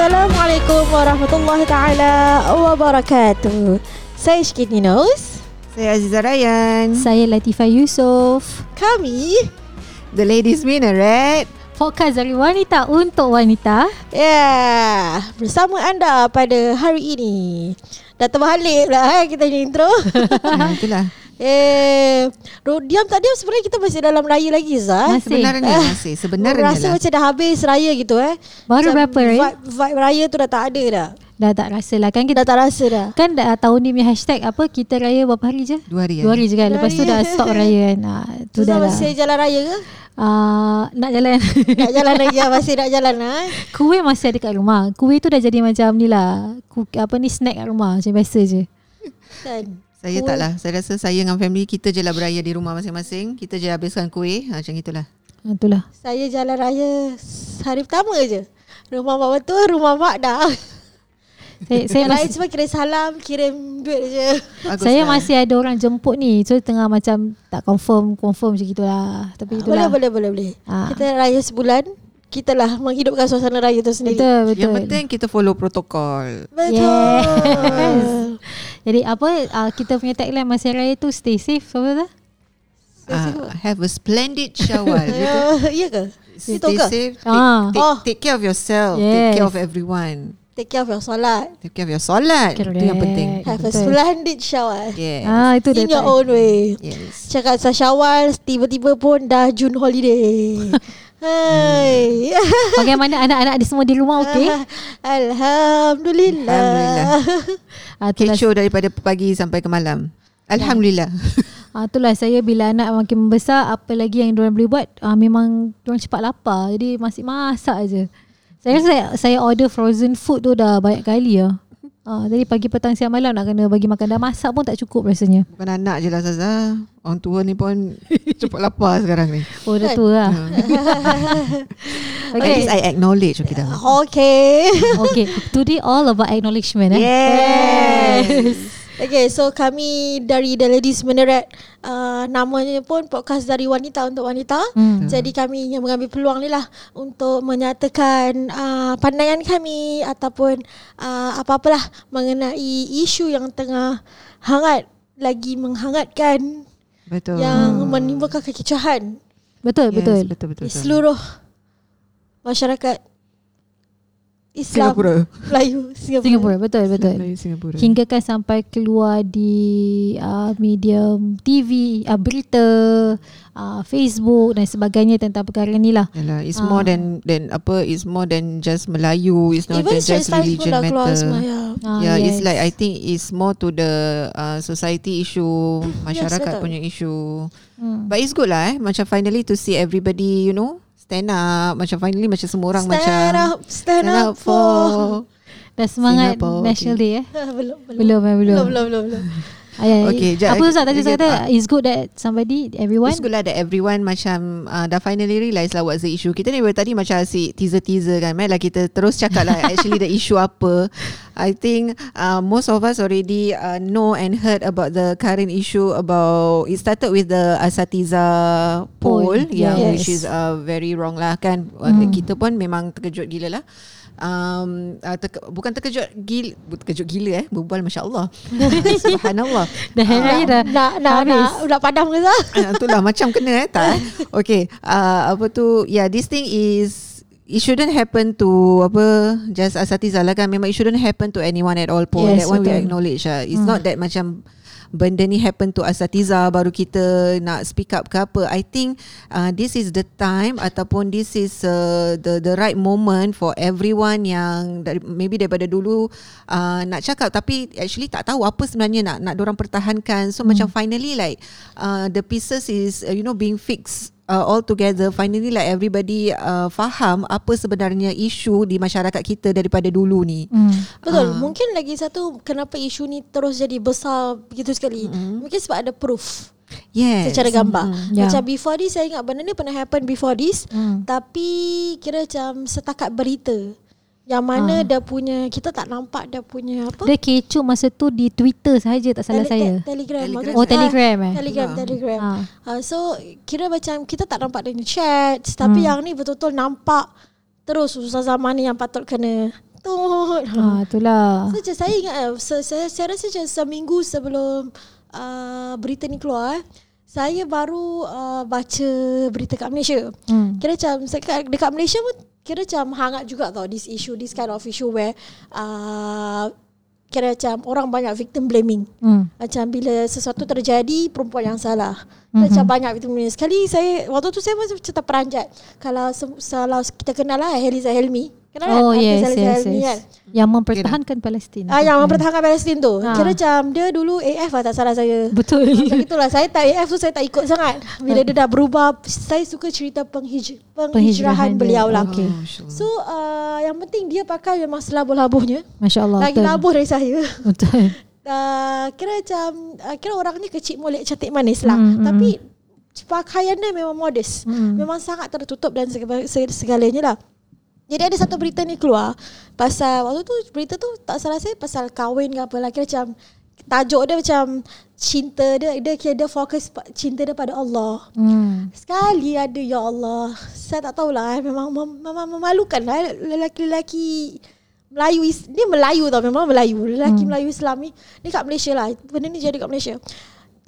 Assalamualaikum warahmatullahi taala wabarakatuh. Saya Shkini Nose. Saya Aziza Ryan. Saya Latifah Yusof. Kami The Ladies Minaret. Podcast dari wanita untuk wanita. ya yeah, bersama anda pada hari ini. Dah terbalik pula eh, kita punya intro. ha, itulah. Eh, diam tak diam sebenarnya kita masih dalam raya lagi Zah. Masih. Sebenarnya masih. Sebenarnya Rasa lah. macam dah habis raya gitu eh. Baru Macam berapa, Raya? Vibe, vibe raya tu dah tak ada dah. Dah tak rasa lah kan kita Dah tak rasa dah. kan dah tahun ni punya hashtag apa kita raya berapa hari je? Dua hari. Dua hari je kan. Dua Lepas tu dah stop raya kan. Ha, tu Tu dah lah. masih jalan raya ke? Uh, nak jalan. Nak jalan lagi ya, masih nak jalan lah eh. Kuih masih ada kat rumah. Kuih tu dah jadi macam ni lah. Ku, apa ni snack kat rumah macam biasa je. Kan? Saya tak lah. Saya rasa saya dengan family kita je lah beraya di rumah masing-masing. Kita je habiskan kuih. Ha, macam itulah. Ha, itulah. Saya jalan raya hari pertama je. Rumah mak betul, rumah mak dah. Saya, saya Yang lain masih semua kirim salam, kirim duit je. Bagus saya lah. masih ada orang jemput ni. So tengah macam tak confirm confirm macam gitulah. Tapi Boleh, itulah. boleh, boleh, boleh. Ah. Kita raya sebulan, kita lah menghidupkan suasana raya tu sendiri. Betul betul. Yang penting kita follow protokol. Betul. Yes. Jadi apa uh, kita punya tagline masa raya tu stay safe apa tu? Uh, have a splendid Syawal. gitu. Ya ke? Stay safe. Take, Ah. take, Oh. take care of yourself. Yes. Take care of everyone. Take care of your solat. Take care of your solat. Itu yang penting. Have a Betul. splendid shawal. Yes. Ah itu In your own way. Yes. Cakap pasal syawal, tiba-tiba pun dah June holiday. Hai. Bagaimana anak-anak di semua di rumah okey? Alhamdulillah. Alhamdulillah. Ah Kecoh daripada pagi sampai ke malam. Alhamdulillah. ah, itulah saya bila anak makin membesar apa lagi yang diorang boleh buat ah, memang diorang cepat lapar. Jadi masih masak aje. Saya saya saya order frozen food tu dah banyak kali ya. Ah, jadi pagi petang siang malam nak kena bagi makan dah masak pun tak cukup rasanya. Bukan anak je lah Zaza. Orang tua ni pun cepat lapar sekarang ni. Oh dah tua lah. At least I acknowledge okay dah. Okay. Okay, today all about acknowledgement eh. Yes. Okay, so kami dari The Ladies Meneret uh, Namanya pun podcast dari wanita untuk wanita Hmm. Jadi kami yang mengambil peluang ni lah Untuk menyatakan uh, pandangan kami Ataupun uh, apa-apalah Mengenai isu yang tengah hangat Lagi menghangatkan Betul. Yang menimbulkan kekecohan Betul, Yes, betul. betul betul. Di seluruh masyarakat Islam Singapura. Melayu Singapura, Singapura, betul, betul. Melayu Singapura. Hingga kan sampai keluar di uh, medium TV, uh, berita, uh, Facebook dan sebagainya tentang perkara ni lah. Yalah, it's Ah. more than than apa? It's more than just Melayu. It's not Even just Times pun religion dah keluar matter. semua ya. Ah, yeah, it's yes. like I think it's more to the uh, society issue, masyarakat betul. punya issue. Hmm. But it's good lah eh. Macam finally to see everybody, you know, stand up. Macam finally macam semua orang stand macam up, stand, up, for. Dah semangat Singapore, National okay. Day eh? belum, belum, Belum, eh, belum. belum, belum, belum, belum. Ah, ya, Okay, ya. jap, Apa Ustaz tadi okay, Ustaz kata. It's good that somebody Everyone It's good lah that everyone macam uh, dah finally realise lah what's the issue. Kita ni dari tadi macam asyik teaser-teaser kan. Mai lah kita terus cakap lah actually the issue apa. I think uh, most of us already uh, know and heard about the current issue about it started with the Asatiza poll. Poll, Yeah, yes. which is uh, very wrong lah kan. Hmm. Kita pun memang terkejut gila lah. Um, uh, terke, bukan terkejut gila terkejut gila eh berbual masya-Allah. Subhanallah. Dah raya dah Nak, nak, nak, nak padam ke Zah? Ah, Itulah macam kena eh tak eh? Okay uh, Apa tu Yeah this thing is It shouldn't happen to Apa Just Asatiza lah kan Memang it shouldn't happen to anyone at all pun Yes, That one we betul. acknowledge lah It's Hmm. not that macam Benda ni happen to Asatiza Baru kita nak speak up ke apa. I think uh, This is the time Ataupun this is uh, The the right moment For everyone yang dari, Maybe daripada dulu uh, Nak cakap. Tapi actually tak tahu Apa sebenarnya nak Nak orang pertahankan. So Hmm. macam finally like uh, The pieces is uh, You know being fixed uh, all together finally like everybody uh, faham apa sebenarnya isu di masyarakat kita daripada dulu ni. hmm. Betul. Ah. Mungkin lagi satu kenapa isu ni terus jadi besar begitu sekali. Mm-hmm. Mungkin sebab ada proof Yes. secara gambar. Mm, yeah. Macam before this saya ingat benda ni pernah happen before this. Hmm. Tapi kira macam setakat berita. Yang mana Ah. dia punya kita tak nampak dia punya apa? Dia kecoh masa tu di Twitter saja tak salah Tele- saya. te- Telegram. Telegram. Oh ah, Telegram eh. Telegram, Ah. Telegram. Ah. Uh, so kira macam kita tak nampak dia punya chat tapi Hmm. yang ni betul-betul nampak terus susah zaman ni yang patut kena kentut. Ah, itulah. So, macam saya ingat eh, se- saya, saya rasa macam seminggu sebelum uh, berita ni keluar, saya baru uh, baca berita kat Malaysia. Hmm. Kira macam dekat Malaysia pun kira macam hangat juga tau this issue, this kind of issue where uh, kira macam orang banyak victim blaming. Hmm. Macam bila sesuatu terjadi Perempuan yang salah mm-hmm. Macam banyak victim blaming Sekali saya Waktu tu saya macam terperanjat Kalau se- Kalau kita kenal lah Heliza Helmi Kenal Oh kan? yes, Heliza yes, yes. kan? Yang mempertahankan Palestin. Ah, yang mempertahankan Palestin tu Ah. Kira macam Dia dulu AF lah tak salah saya Betul. Macam itulah Saya tak AF tu Saya tak ikut sangat Bila dia dah berubah Saya suka cerita penghij- penghijrahan Penghijrahan dia. beliau lah. Oh, Allah. So uh, Yang penting dia pakai Memang selabuh-labuhnya Masya Allah. Lagi betul. labuh dari saya Betul. uh, kira macam uh, kira orang ni kecil molek cantik manis lah. Hmm, hmm. Tapi pakaian dia memang modest. Hmm. Memang sangat tertutup dan segala- seg- segalanya lah. Jadi ada satu berita ni keluar pasal waktu tu berita tu tak salah saya pasal kahwin ke apa lah kira macam tajuk dia macam cinta dia dia kira dia fokus cinta dia pada Allah. Hmm. Sekali ada ya Allah. Saya tak tahulah eh. memang mem- memang memalukan lah lelaki-lelaki Melayu dia Melayu tau memang Melayu. Lelaki hmm. Melayu Islam ni ni kat Malaysia lah. Benda ni jadi kat Malaysia.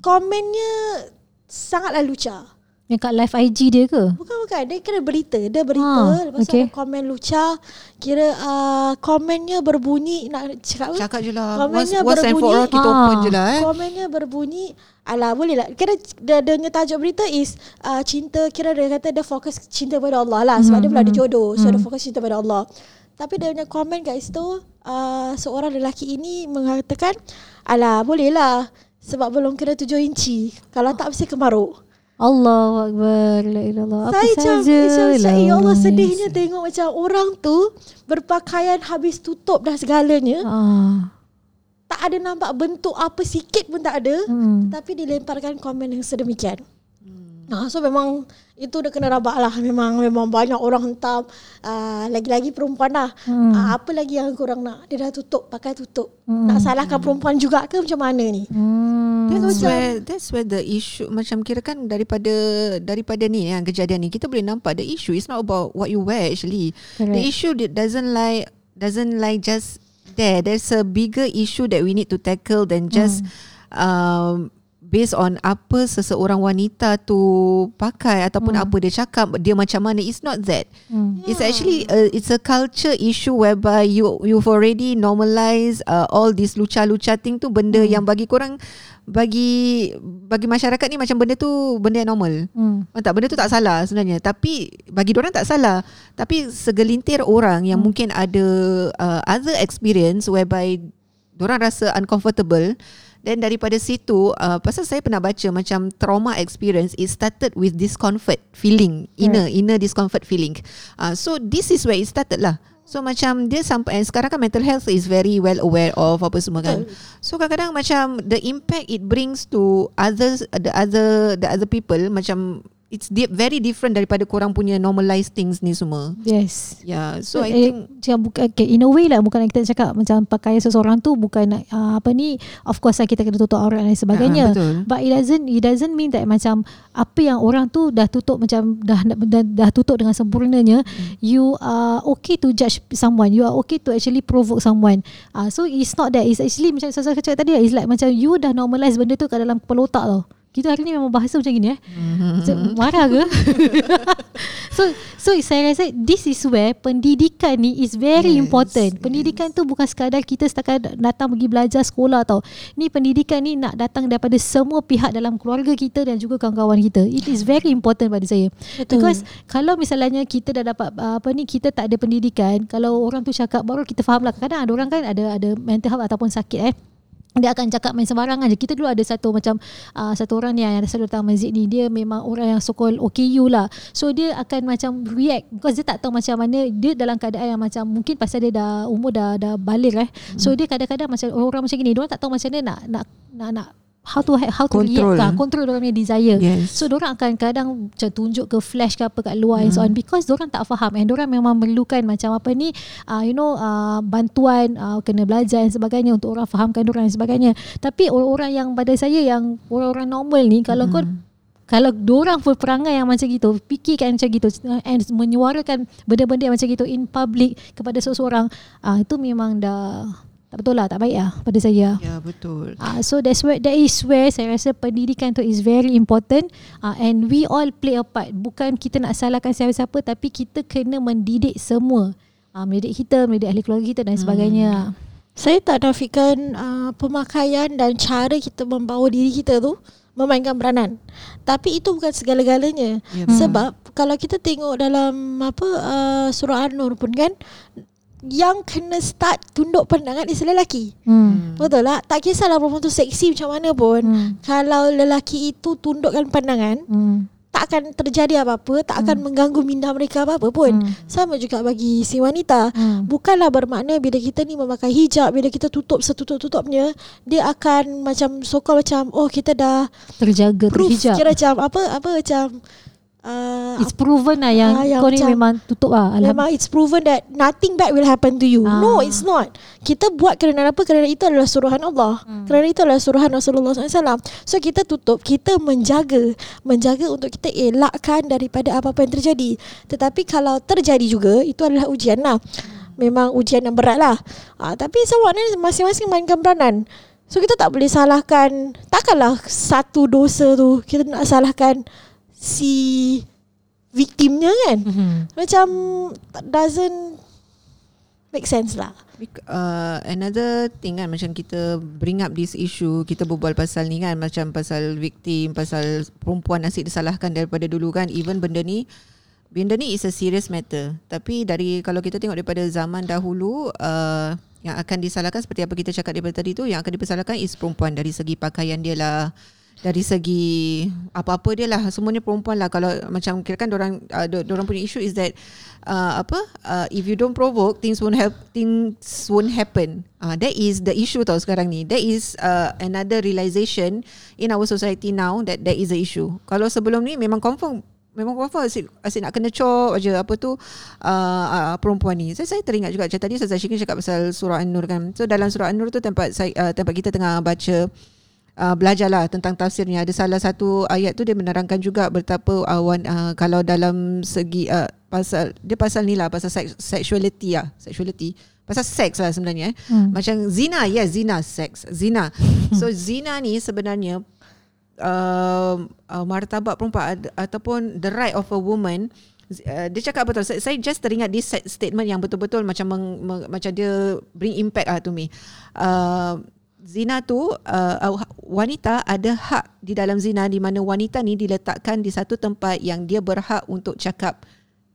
Komennya sangatlah lucah. Yang kat live IG dia ke? Bukan bukan. Dia kira berita. Dia berita. Ah, Lepas tu okay. ada komen lucah Kira uh, komennya berbunyi Nak cakap apa? Cakap je lah. Once, Komennya once and for all Kita berbunyi. open je lah eh. Komennya berbunyi Alah boleh lah. Kira dia, dia punya tajuk berita is uh, Cinta. Kira dia kata dia fokus cinta pada Allah lah. Sebab Hmm, dia belum ada hmm, jodoh. So dia fokus cinta pada Allah. Tapi dia punya komen kat situ uh, Seorang lelaki ini mengatakan Alah boleh lah. Sebab belum kira tujuh inci. Kalau tak mesti kemaruk Allah Akbar La ilallah Apa saya saja macam lah Ya Allah sedihnya ni. tengok macam orang tu Berpakaian habis tutup dah segalanya ah. Tak ada nampak bentuk apa sikit pun tak ada hmm. Tapi dilemparkan komen yang sedemikian Nah, so memang itu dah kena rabak lah Memang memang banyak orang hentam uh, Lagi-lagi perempuan lah Hmm. uh, Apa lagi yang korang nak Dia dah tutup Pakai tutup Hmm. Nak salahkan perempuan juga ke macam mana ni Hmm. That's macam- where that's where the issue macam kira kan daripada daripada ni yang kejadian ni kita boleh nampak the issue is not about what you wear actually. Correct. The issue that doesn't like doesn't like just there. There's a bigger issue that we need to tackle than just um based on apa seseorang wanita tu pakai ataupun apa dia cakap dia macam mana it's not that Hmm. It's actually a, it's a culture issue whereby you you've already normalized uh, all this luca-luca thing tu benda hmm. yang bagi korang bagi bagi masyarakat ni macam benda tu benda yang normal. Hmm. Faham tak benda tu tak salah sebenarnya tapi bagi orang tak salah tapi segelintir orang yang hmm. mungkin ada uh, other experience whereby orang rasa uncomfortable dan daripada situ uh, pasal saya pernah baca macam trauma experience it started with discomfort feeling inner inner discomfort feeling. Uh, so this is where it started lah. So macam dia sampai sekarang kan mental health is very well aware of apa semua kan. So kadang-kadang macam the impact it brings to others the other the other people macam it's di- very different daripada korang punya normalized things ni semua. Yes. Yeah so I eh, think macam bukan okay, in a way lah bukan kita cakap macam pakaian seseorang tu bukan nak uh, apa ni of course lah kita kena tutup aurat dan sebagainya. Ah, betul. but it doesn't it doesn't mean that macam apa yang orang tu dah tutup macam dah dah, dah tutup dengan sempurnanya Hmm. you are okay to judge someone. You are okay to actually provoke someone. Uh, so it's not that it's actually macam saya cakap tadi it's like macam you dah normalize benda tu kat dalam kepala otak tau kita hari ni memang bahasa macam gini eh. So, marah ke? so so saya rasa this is where pendidikan ni is very Yes, important. Pendidikan tu bukan sekadar kita setakat datang pergi belajar sekolah tau. Ni pendidikan ni nak datang daripada semua pihak dalam keluarga kita dan juga kawan-kawan kita. It is very important pada saya. Betul. Because kalau misalnya kita dah dapat uh, apa ni kita tak ada pendidikan, kalau orang tu cakap baru kita faham lah. Kadang ada orang kan ada ada mental health ataupun sakit eh dia akan cakap main sembarangan je. Kita dulu ada satu macam uh, satu orang ni yang selalu datang masjid ni dia memang orang yang so called OKU lah. So dia akan macam react because dia tak tahu macam mana dia dalam keadaan yang macam mungkin pasal dia dah umur dah dah balik eh. So dia kadang-kadang macam orang macam gini dia tak tahu macam mana nak nak nak, nak how to how to Control. react kan control orang punya desire. Yes. So orang akan kadang macam tunjuk ke flash ke apa kat luar hmm. and so on because orang tak faham and orang memang memerlukan macam apa ni uh, you know uh, bantuan uh, kena belajar dan sebagainya untuk orang fahamkan orang dan sebagainya. Tapi orang-orang yang pada saya yang orang-orang normal ni kalau hmm. kau Kalau orang berperangai yang macam gitu, fikirkan macam gitu and menyuarakan benda-benda yang macam gitu in public kepada seseorang, ah itu memang dah tak betul lah, tak baik lah pada saya. Ya betul. Uh, so that's where that is where saya rasa pendidikan tu is very important uh, and we all play a part. Bukan kita nak salahkan siapa-siapa tapi kita kena mendidik semua. Uh, mendidik kita, mendidik ahli keluarga kita dan sebagainya. Hmm. Saya tak nafikan uh, pemakaian dan cara kita membawa diri kita tu memainkan peranan. Tapi itu bukan segala-galanya. Ya, Hmm. Sebab kalau kita tengok dalam apa uh, surah An-Nur pun kan yang kena start tunduk pandangan is lelaki. Hmm. Betul tak? Tak kisahlah perempuan tu seksi macam mana pun. Hmm. Kalau lelaki itu tundukkan pandangan, Hmm. tak akan terjadi apa-apa, tak akan mengganggu minda mereka apa-apa pun. Hmm. Sama juga bagi si wanita. Hmm. Bukanlah bermakna bila kita ni memakai hijab, bila kita tutup setutup-tutupnya, dia akan macam sokong macam oh kita dah Terjaga proof terhijab. kira macam apa apa macam uh, It's proven lah yang, Ah, yang kau ni memang tutup lah. Memang it's proven that nothing bad will happen to you. Ah. No, it's not. Kita buat kerana apa? Kerana itu adalah suruhan Allah. Hmm. Kerana itu adalah suruhan Rasulullah SAW. So kita tutup, kita menjaga. Menjaga untuk kita elakkan daripada apa-apa yang terjadi. Tetapi kalau terjadi juga, itu adalah ujian lah. Memang ujian yang berat lah. Ah, tapi semua ni masing-masing mainkan peranan. So kita tak boleh salahkan, takkanlah satu dosa tu kita nak salahkan si victimnya kan. Mhm. Macam doesn't make sense lah. Uh, another thing kan macam kita bring up this issue kita berbual pasal ni kan macam pasal victim pasal perempuan asyik disalahkan daripada dulu kan even benda ni benda ni is a serious matter tapi dari kalau kita tengok daripada zaman dahulu uh, yang akan disalahkan seperti apa kita cakap daripada tadi tu yang akan dipersalahkan is perempuan dari segi pakaian dia lah dari segi apa-apa dia lah semuanya perempuan lah kalau macam kira kan orang uh, orang punya issue is that uh, apa uh, if you don't provoke things won't have things won't happen uh, that is the issue tau sekarang ni that is uh, another realization in our society now that that is the issue kalau sebelum ni memang confirm Memang confirm asyik, asyik nak kena cop aja apa tu uh, uh, perempuan ni. Saya, saya teringat juga macam tadi Syikin cakap pasal surah An-Nur kan. So dalam surah An-Nur tu tempat saya, uh, tempat kita tengah baca uh, belajarlah tentang tafsirnya. Ada salah satu ayat tu dia menerangkan juga betapa awan uh, kalau dalam segi uh, pasal dia pasal ni lah pasal sex, sexuality lah, sexuality. Pasal seks lah sebenarnya eh. Hmm. Macam zina, ya yes, zina, seks, zina. So zina ni sebenarnya uh, uh, martabat perempuan ataupun the right of a woman uh, dia cakap betul saya, saya just teringat this statement yang betul-betul macam meng, meng, macam dia bring impact lah to me uh, zina tu uh, wanita ada hak di dalam zina di mana wanita ni diletakkan di satu tempat yang dia berhak untuk cakap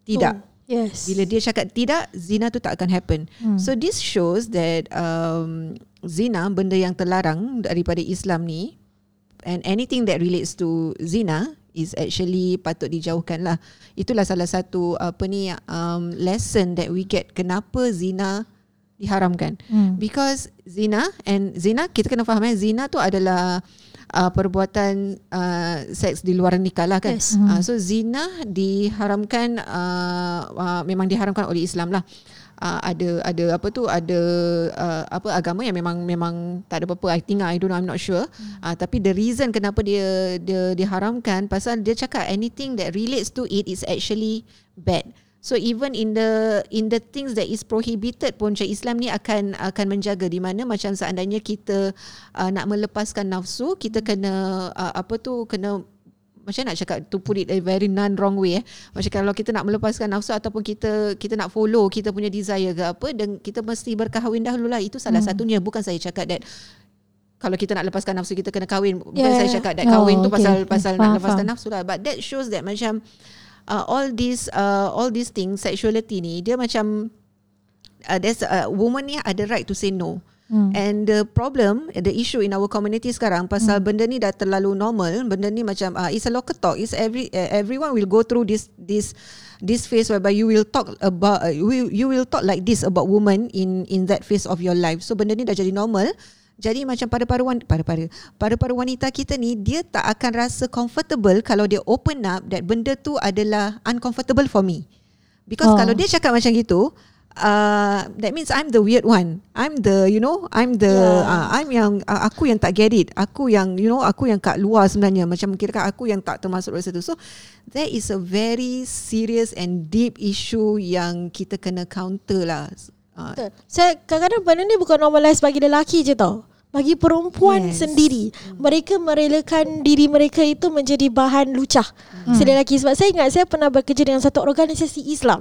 tidak Oh, yes. bila dia cakap tidak, zina tu tak akan happen. Hmm. So this shows that um, zina benda yang terlarang daripada Islam ni and anything that relates to zina is actually patut dijauhkan lah. Itulah salah satu apa ni um, lesson that we get kenapa zina diharamkan. Hmm. Because zina and zina kita kena faham eh zina tu adalah uh, perbuatan uh, seks di luar nikah lah kan. Yes. Uh, so zina diharamkan uh, uh, memang diharamkan oleh Islam lah. Uh, ada ada apa tu ada uh, apa agama yang memang memang tak ada apa-apa I think I don't know I'm not sure uh, tapi the reason kenapa dia dia diharamkan pasal dia cakap anything that relates to it is actually bad So even in the in the things that is prohibited pun macam Islam ni akan akan menjaga di mana macam seandainya kita uh, nak melepaskan nafsu kita kena uh, apa tu kena macam nak cakap to put it a very non wrong way eh. Macam kalau kita nak melepaskan nafsu ataupun kita kita nak follow kita punya desire ke apa dan kita mesti berkahwin dahulu lah. Itu salah hmm. satunya bukan saya cakap that kalau kita nak lepaskan nafsu kita kena kahwin. Bukan Yeah. saya cakap that Oh, kahwin tu okay. pasal pasal faham, nak lepaskan faham. nafsu lah. But that shows that macam uh, all these uh, all these things sexuality ni dia macam uh, there's a woman ni ada right to say no. Hmm. And the problem, the issue in our community sekarang pasal benda ni dah terlalu normal, benda ni macam uh, it's a local talk. It's every uh, everyone will go through this this this phase whereby you will talk about uh, you, you will talk like this about woman in in that phase of your life. So benda ni dah jadi normal. Jadi macam para-para wanita, para-para para-para wanita kita ni dia tak akan rasa comfortable kalau dia open up that benda tu adalah uncomfortable for me. Because Oh. kalau dia cakap macam gitu, uh, that means I'm the weird one. I'm the you know I'm the Yeah. uh, I'm yang uh, aku yang tak get it. Aku yang you know aku yang kat luar sebenarnya macam kira aku yang tak termasuk dalam situ. So there is a very serious and deep issue yang kita kena counter lah. Uh, Betul. Saya kadang-kadang benda ni bukan normalize bagi lelaki je tau. Bagi perempuan Yes. sendiri. Mereka merelakan diri mereka itu menjadi bahan lucah. Hmm. lelaki sebab saya ingat saya pernah bekerja dengan satu organisasi Islam.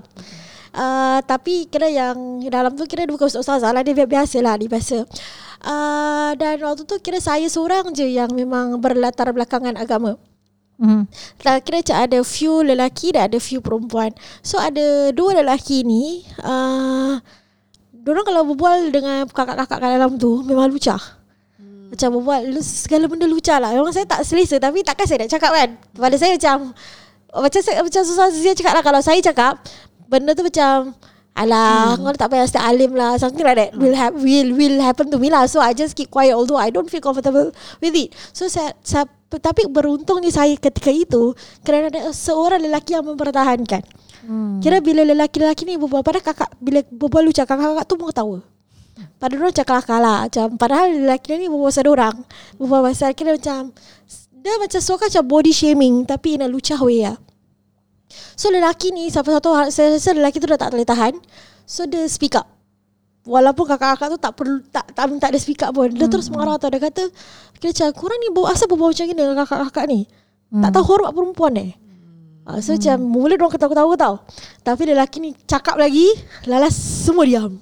Uh, tapi kira yang dalam tu kira bukan ustazah lah Dia biasa lah Dia biasa uh, Dan waktu tu kira saya seorang je Yang memang berlatar belakangan agama Hmm. Tak kira macam ada few lelaki dan ada few perempuan. So ada dua lelaki ni uh, Diorang kalau berbual dengan kakak-kakak kat dalam tu Memang lucah. Hmm. Macam berbual segala benda lucah lah. Memang saya tak selesa Tapi takkan saya nak cakap kan. Pada saya macam Macam saya macam susah saya cakap lah. Kalau saya cakap Benda tu macam Alah, hmm. kau tak payah stay alim lah Something like that. Will, ha- will, will happen to me lah. So I just keep quiet Although I don't feel comfortable with it. So saya, saya Tapi beruntungnya saya ketika itu Kerana ada seorang lelaki yang mempertahankan Hmm. Kira bila lelaki-lelaki ni berbual Padahal kakak Bila berbual lucah Kakak-kakak tu pun ketawa Padahal orang cakap lah macam, Padahal lelaki ni berbual pasal orang Berbual pasal Kira macam Dia macam suka macam body shaming Tapi in a lucah way lah So lelaki ni Sampai satu Saya rasa lelaki tu dah tak boleh tahan So dia speak up Walaupun kakak-kakak tu tak perlu tak tak minta dia speak up pun. Dia terus marah tau. Dia kata, kira macam korang ni bawa asal berbual macam ni dengan kakak-kakak ni. Tak tahu hormat perempuan eh. Uh, so macam mula diorang ketawa-ketawa tau. Tapi lelaki ni cakap lagi, lalas semua diam.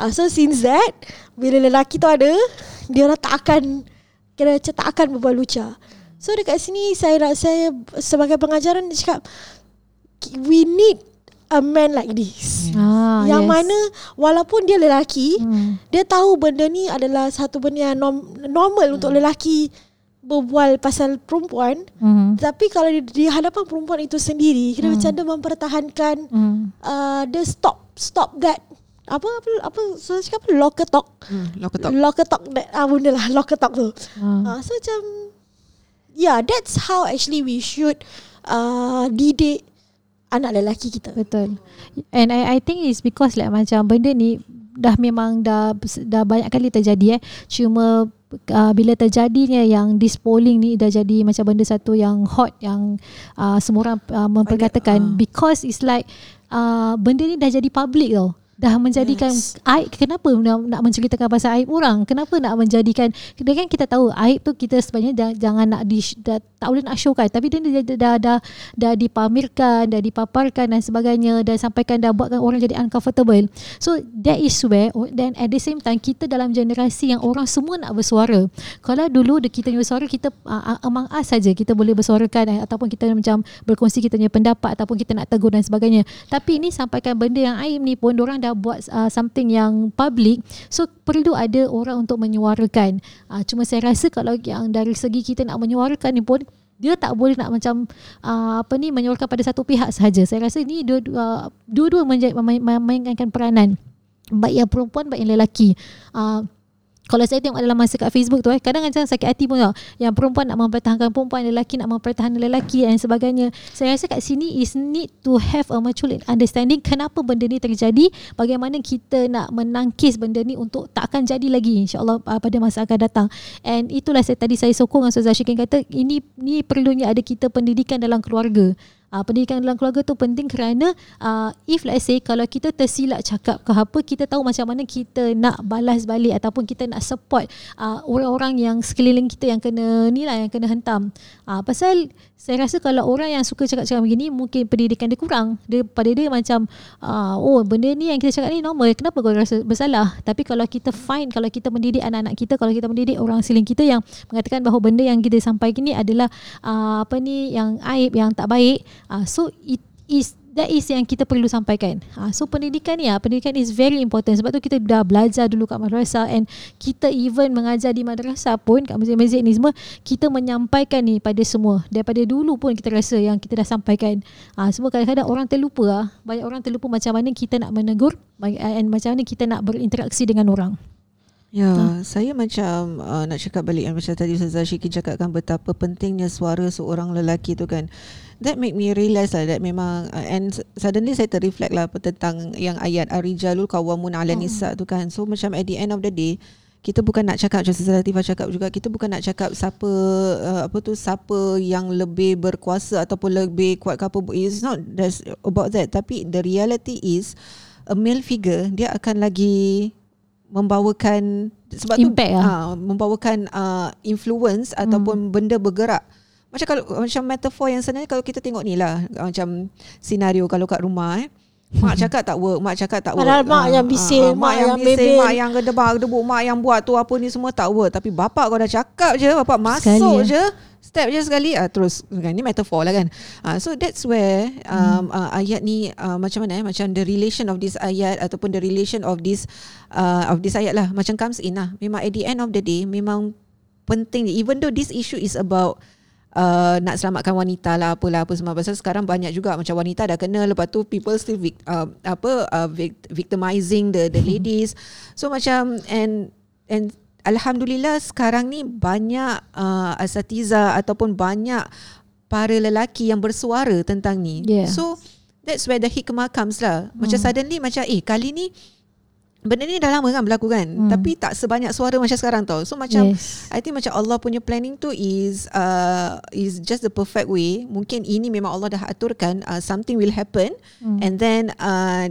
Uh, so since that, bila lelaki tu ada, dia orang tak akan, kira macam tak akan berbual lucah. So dekat sini saya nak saya sebagai pengajaran dia cakap we need a man like this. Ah, yang yes. mana walaupun dia lelaki, Hmm. dia tahu benda ni adalah satu benda yang norm, normal untuk lelaki berbual pasal perempuan. Hmm. Tapi kalau di, di hadapan perempuan itu sendiri, kira macam dia mempertahankan Hmm. uh, dia stop stop that apa apa apa so cakap apa locker talk. hmm, locker talk. Locker talk that ah benda lah locker talk tu. Ah. Uh, so macam yeah, that's how actually we should uh, didik anak lelaki kita. Betul. And I I think it's because like macam benda ni dah memang dah dah banyak kali terjadi eh. Cuma uh, bila terjadinya yang this polling ni dah jadi macam benda satu yang hot yang uh, semua orang uh, memperkatakan ah. because it's like uh, benda ni dah jadi public tau. Dah menjadikan Yes. aib kenapa nak, nak menceritakan pasal aib orang? Kenapa nak menjadikan dia kan kita tahu aib tu kita sebenarnya dah, jangan nak di, dah, tak boleh nak showkan. Tapi dia dah, dah, dah, dah, dah dipamerkan dah dipaparkan dan sebagainya dan sampaikan dah buatkan orang jadi uncomfortable. So that is where then at the same time kita dalam generasi yang orang semua nak bersuara. Kalau dulu dia kita punya bersuara kita uh, among us saja kita boleh bersuarakan eh, ataupun kita macam berkongsi kita punya pendapat ataupun kita nak tegur dan sebagainya. Tapi ini sampaikan benda yang aib ni pun orang dah buat uh, something yang public so perlu ada orang untuk menyuarakan. Uh, cuma saya rasa kalau yang dari segi kita nak menyuarakan ni pun dia tak boleh nak macam uh, apa ni menyuarakan pada satu pihak sahaja. Saya rasa ni dua-dua dua-dua memainkan peranan. Baik yang perempuan baik yang lelaki. Uh, kalau saya tengok dalam masa kat Facebook tu eh kadang kadang sakit hati pun tau. Yang perempuan nak mempertahankan perempuan lelaki nak mempertahankan lelaki dan sebagainya. Saya rasa kat sini is need to have a mutual understanding kenapa benda ni terjadi bagaimana kita nak menangkis benda ni untuk tak akan jadi lagi insyaallah uh, pada masa akan datang. And itulah saya tadi saya sokong dengan Ustazah Syikin kata ini ni perlunya ada kita pendidikan dalam keluarga Uh, pendidikan dalam keluarga tu penting kerana uh, if let's say kalau kita tersilap cakap ke apa kita tahu macam mana kita nak balas balik ataupun kita nak support uh, orang-orang yang sekeliling kita yang kena ni lah yang kena hentam. Uh, pasal saya rasa kalau orang yang suka cakap-cakap begini mungkin pendidikan dia kurang. Dia pada dia macam uh, oh benda ni yang kita cakap ni normal kenapa kau rasa bersalah? Tapi kalau kita find kalau kita mendidik anak-anak kita kalau kita mendidik orang sekeliling kita yang mengatakan bahawa benda yang kita sampaikan ni adalah uh, apa ni yang aib yang tak baik uh, so it is that is yang kita perlu sampaikan. Uh, so pendidikan ni ah pendidikan is very important sebab tu kita dah belajar dulu kat madrasah and kita even mengajar di madrasah pun kat masjid-masjid ni semua kita menyampaikan ni pada semua. Daripada dulu pun kita rasa yang kita dah sampaikan. Uh, semua kadang-kadang orang terlupa ah. Banyak orang terlupa macam mana kita nak menegur and macam mana kita nak berinteraksi dengan orang. Ya, saya macam uh, nak cakap balik macam tadi Ustazah Syiki cakapkan betapa pentingnya suara seorang lelaki tu kan. That make me realise lah that memang uh, and suddenly saya terreflect lah tentang yang ayat Ar-Rijalul Qawwamun 'ala nisa tu kan. So macam at the end of the day kita bukan nak cakap macam Ustazah Latifah cakap juga kita bukan nak cakap siapa uh, apa tu siapa yang lebih berkuasa ataupun lebih kuat ke apa it's not that's about that tapi the reality is a male figure dia akan lagi membawakan sebab Impact tu lah. ah, membawakan uh, influence Hmm. ataupun benda bergerak macam kalau macam metafor yang sebenarnya kalau kita tengok ni lah macam senario kalau kat rumah eh Mak cakap tak work, mak cakap tak work. Padahal mak Ah, yang ah, bising, ah, mak yang bising, bebel. mak yang gedebak, gedebuk, mak yang buat tu apa ni semua tak work. Tapi bapak kau dah cakap je, bapak masuk Sekali, je, step je sekali, ah, terus kan ni metafor lah kan. Ah, so that's where um, uh, ayat ni uh, macam mana eh, macam the relation of this ayat ataupun the relation of this uh, of this ayat lah macam comes in lah. Memang at the end of the day memang penting even though this issue is about uh, nak selamatkan wanita lah apalah apa semua pasal sekarang banyak juga macam wanita dah kena lepas tu people still vic, uh, apa uh, vic- victimizing the the ladies so macam and and alhamdulillah sekarang ni banyak uh, asatiza ataupun banyak para lelaki yang bersuara tentang ni Yeah. so that's where the hikmah comes lah macam suddenly macam eh kali ni benda ni dah lama kan berlaku kan Hmm. tapi tak sebanyak suara macam sekarang tau so macam Yes. I think macam Allah punya planning tu is uh, is just the perfect way. Mungkin ini memang Allah dah aturkan uh, something will happen Hmm. and then uh,